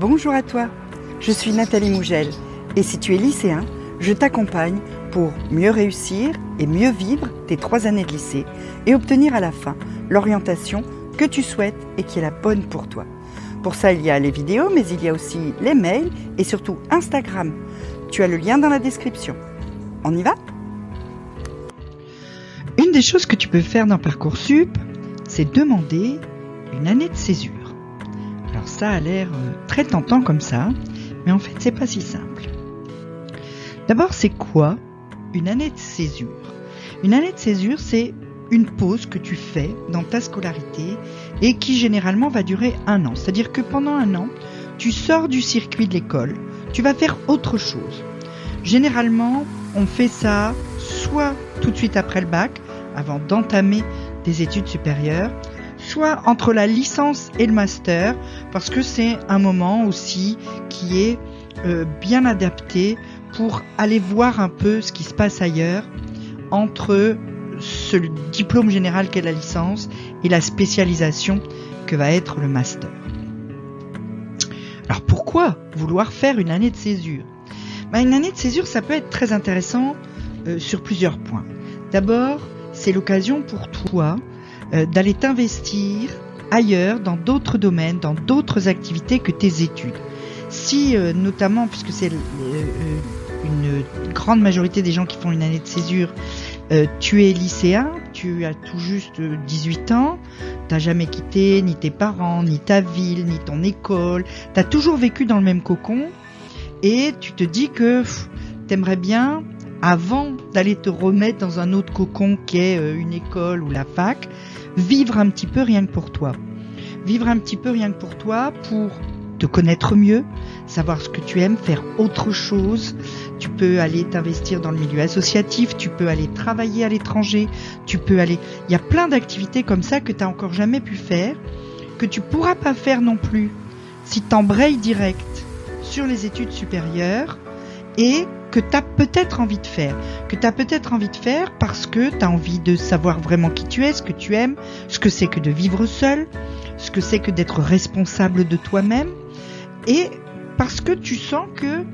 Bonjour à toi, je suis Nathalie Mougel et si tu es lycéen, je t'accompagne pour mieux réussir et mieux vivre tes trois années de lycée et obtenir à la fin l'orientation que tu souhaites et qui est la bonne pour toi. Pour ça, il y a les vidéos, mais il y a aussi les mails et surtout Instagram. Tu as le lien dans la description. On y va? Une des choses que tu peux faire dans Parcoursup, c'est demander une année de césure. Ça a l'air euh, très tentant comme ça, mais en fait c'est pas si simple. D'abord, c'est quoi une année de césure? Une année de césure, c'est une pause que tu fais dans ta scolarité et qui généralement va durer un an. C'est-à-dire que pendant un an, tu sors du circuit de l'école, tu vas faire autre chose. Généralement, on fait ça soit tout de suite après le bac, avant d'entamer des études supérieures, soit entre la licence et le master, parce que c'est un moment aussi qui est euh, bien adapté pour aller voir un peu ce qui se passe ailleurs entre ce diplôme général qu'est la licence et la spécialisation que va être le master. Alors pourquoi vouloir faire une année de césure? Ben, Une année de césure, ça peut être très intéressant euh, sur plusieurs points. D'abord, c'est l'occasion pour toi d'aller t'investir ailleurs, dans d'autres domaines, dans d'autres activités que tes études. Si, euh, notamment, puisque c'est une grande majorité des gens qui font une année de césure, euh, tu es lycéen, tu as tout juste 18 ans, t'as jamais quitté ni tes parents, ni ta ville, ni ton école, t'as toujours vécu dans le même cocon, et tu te dis que t'aimerais bien, avant d'aller te remettre dans un autre cocon qui est euh, une école ou la fac, vivre un petit peu rien que pour toi. Vivre un petit peu rien que pour toi, pour te connaître mieux, savoir ce que tu aimes, faire autre chose. Tu peux aller t'investir dans le milieu associatif, tu peux aller travailler à l'étranger, tu peux aller... Il y a plein d'activités comme ça que tu n'as encore jamais pu faire, que tu pourras pas faire non plus si tu direct sur les études supérieures et que tu as peut-être envie de faire. Que tu as peut-être envie de faire parce que tu as envie de savoir vraiment qui tu es, ce que tu aimes, ce que c'est que de vivre seul, ce que c'est que d'être responsable de toi-même et parce que tu sens que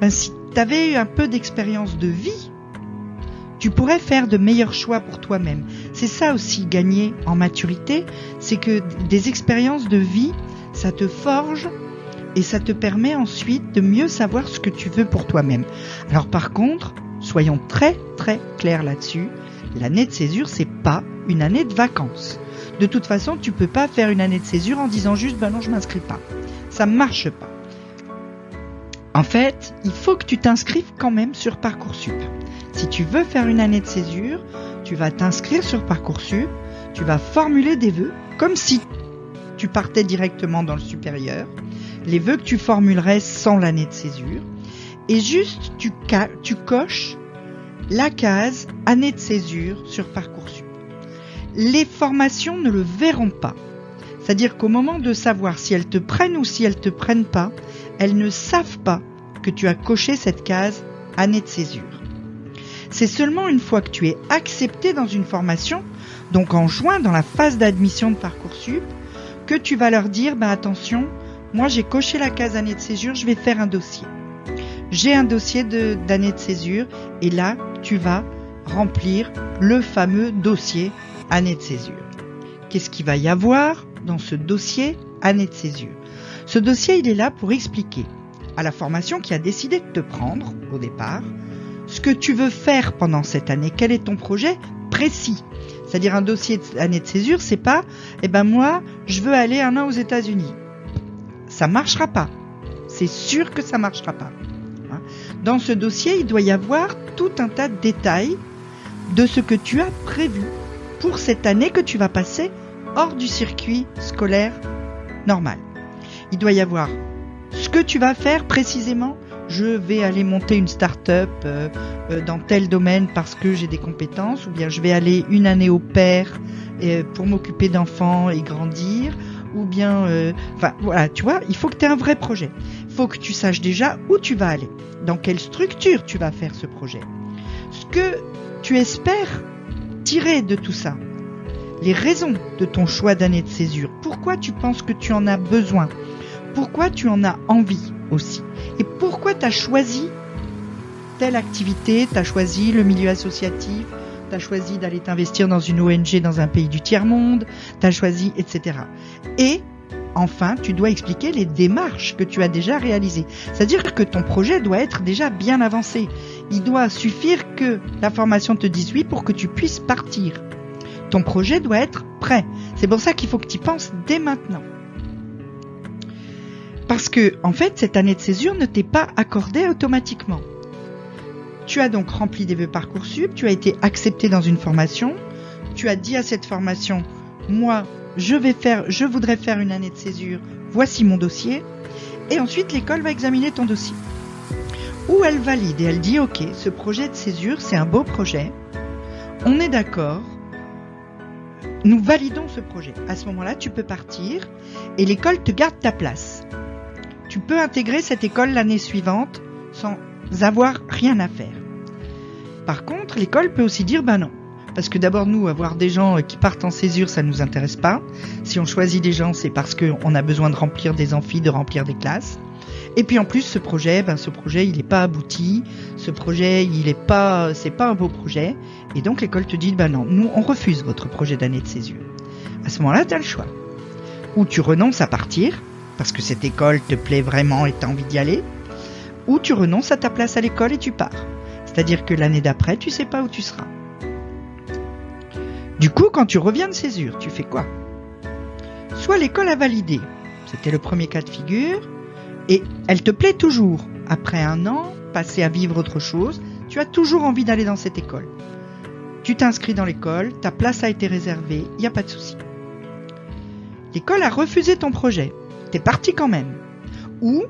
ben, si tu avais eu un peu d'expérience de vie, tu pourrais faire de meilleurs choix pour toi-même. C'est ça aussi gagner en maturité, c'est que des expériences de vie, ça te forge et ça te permet ensuite de mieux savoir ce que tu veux pour toi-même. Alors par contre, soyons très très clairs là-dessus, l'année de césure c'est pas une année de vacances. De toute façon, tu peux pas faire une année de césure en disant juste ben non, je m'inscris pas ça marche pas. En fait, il faut que tu t'inscrives quand même sur Parcoursup. Si tu veux faire une année de césure, tu vas t'inscrire sur Parcoursup, tu vas formuler des vœux comme si tu partais directement dans le supérieur, les vœux que tu formulerais sans l'année de césure, et juste tu, coches la case année de césure sur Parcoursup. Les formations ne le verront pas. C'est-à-dire qu'au moment de savoir si elles te prennent ou si elles te prennent pas, elles ne savent pas que tu as coché cette case année de césure. C'est seulement une fois que tu es accepté dans une formation, donc en juin dans la phase d'admission de Parcoursup, que tu vas leur dire bah attention, moi j'ai coché la case année de césure, je vais faire un dossier. J'ai un dossier d'année de césure et là tu vas remplir le fameux dossier année de césure. Qu'est-ce qu'il va y avoir dans ce dossier année de césure? Ce dossier, il est là pour expliquer à la formation qui a décidé de te prendre au départ ce que tu veux faire pendant cette année, quel est ton projet précis? C'est-à-dire un dossier d'année de césure, c'est pas eh ben moi, je veux aller un an aux États-Unis. Ça marchera pas. C'est sûr que ça marchera pas. Hein. Dans ce dossier, il doit y avoir tout un tas de détails de ce que tu as prévu pour cette année que tu vas passer hors du circuit scolaire normal. Il doit y avoir ce que tu vas faire précisément. Je vais aller monter une start-up euh, euh, dans tel domaine parce que j'ai des compétences, ou bien je vais aller une année au père euh, pour m'occuper d'enfants et grandir, ou bien, enfin voilà, tu vois, il faut que tu aies un vrai projet. Il faut que tu saches déjà où tu vas aller, dans quelle structure tu vas faire ce projet. Ce que tu espères tirer de tout ça, les raisons de ton choix d'année de césure, pourquoi tu penses que tu en as besoin, pourquoi tu en as envie aussi. Et pourquoi tu as choisi telle activité, tu as choisi le milieu associatif, tu as choisi d'aller t'investir dans une ONG dans un pays du tiers-monde, tu as choisi, etc. Et enfin, tu dois expliquer les démarches que tu as déjà réalisées. C'est-à-dire que ton projet doit être déjà bien avancé. Il doit suffire que la formation te dise oui pour que tu puisses partir. Ton projet doit être prêt. C'est pour ça qu'il faut que tu y penses dès maintenant. Parce que, en fait, cette année de césure ne t'est pas accordée automatiquement. Tu as donc rempli des vœux Parcoursup, tu as été accepté dans une formation, tu as dit à cette formation, moi, je vais faire, je voudrais faire une année de césure, voici mon dossier, et ensuite l'école va examiner ton dossier. Ou elle valide et elle dit, ok, ce projet de césure, c'est un beau projet, on est d'accord, nous validons ce projet. À ce moment-là, tu peux partir et l'école te garde ta place. Tu peux intégrer cette école l'année suivante sans avoir rien à faire. Par contre, l'école peut aussi dire ben non. Parce que d'abord, nous, avoir des gens qui partent en césure, ça ne nous intéresse pas. Si on choisit des gens, c'est parce qu'on a besoin de remplir des amphis, de remplir des classes. Et puis en plus, ce projet, ben, ce projet, il n'est pas abouti. Ce projet, il est pas, c'est pas un beau projet. Et donc l'école te dit, ben non, nous, on refuse votre projet d'année de césure. À ce moment-là, tu as le choix. Ou tu renonces à partir, parce que cette école te plaît vraiment et tu as envie d'y aller, ou tu renonces à ta place à l'école et tu pars. C'est-à-dire que l'année d'après, tu sais pas où tu seras. Du coup, quand tu reviens de césure, tu fais quoi? Soit l'école a validé, c'était le premier cas de figure, et elle te plaît toujours. Après un an, passé à vivre autre chose, tu as toujours envie d'aller dans cette école. Tu t'inscris dans l'école, ta place a été réservée, il n'y a pas de souci. L'école a refusé ton projet, t'es parti quand même. Ou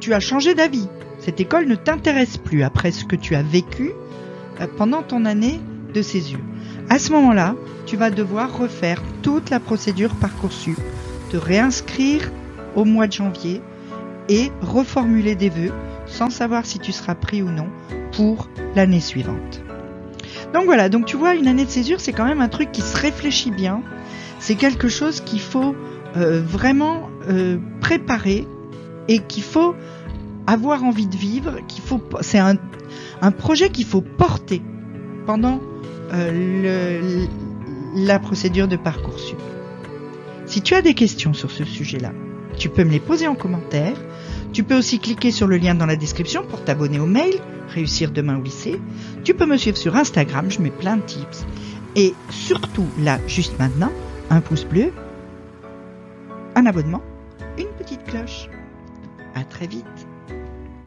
tu as changé d'avis. Cette école ne t'intéresse plus après ce que tu as vécu euh, pendant ton année de césure. À ce moment-là, tu vas devoir refaire toute la procédure Parcoursup, te réinscrire au mois de janvier et reformuler des vœux sans savoir si tu seras pris ou non pour l'année suivante. Donc voilà, donc tu vois, une année de césure, c'est quand même un truc qui se réfléchit bien. C'est quelque chose qu'il faut euh, vraiment euh, préparer et qu'il faut avoir envie de vivre, qu'il faut, c'est un, un projet qu'il faut porter pendant euh, la procédure de Parcoursup. Si tu as des questions sur ce sujet-là, tu peux me les poser en commentaire. Tu peux aussi cliquer sur le lien dans la description pour t'abonner au mail Réussir demain au lycée. Tu peux me suivre sur Instagram, je mets plein de tips. Et surtout, là, juste maintenant, un pouce bleu, un abonnement, une petite cloche. À très vite.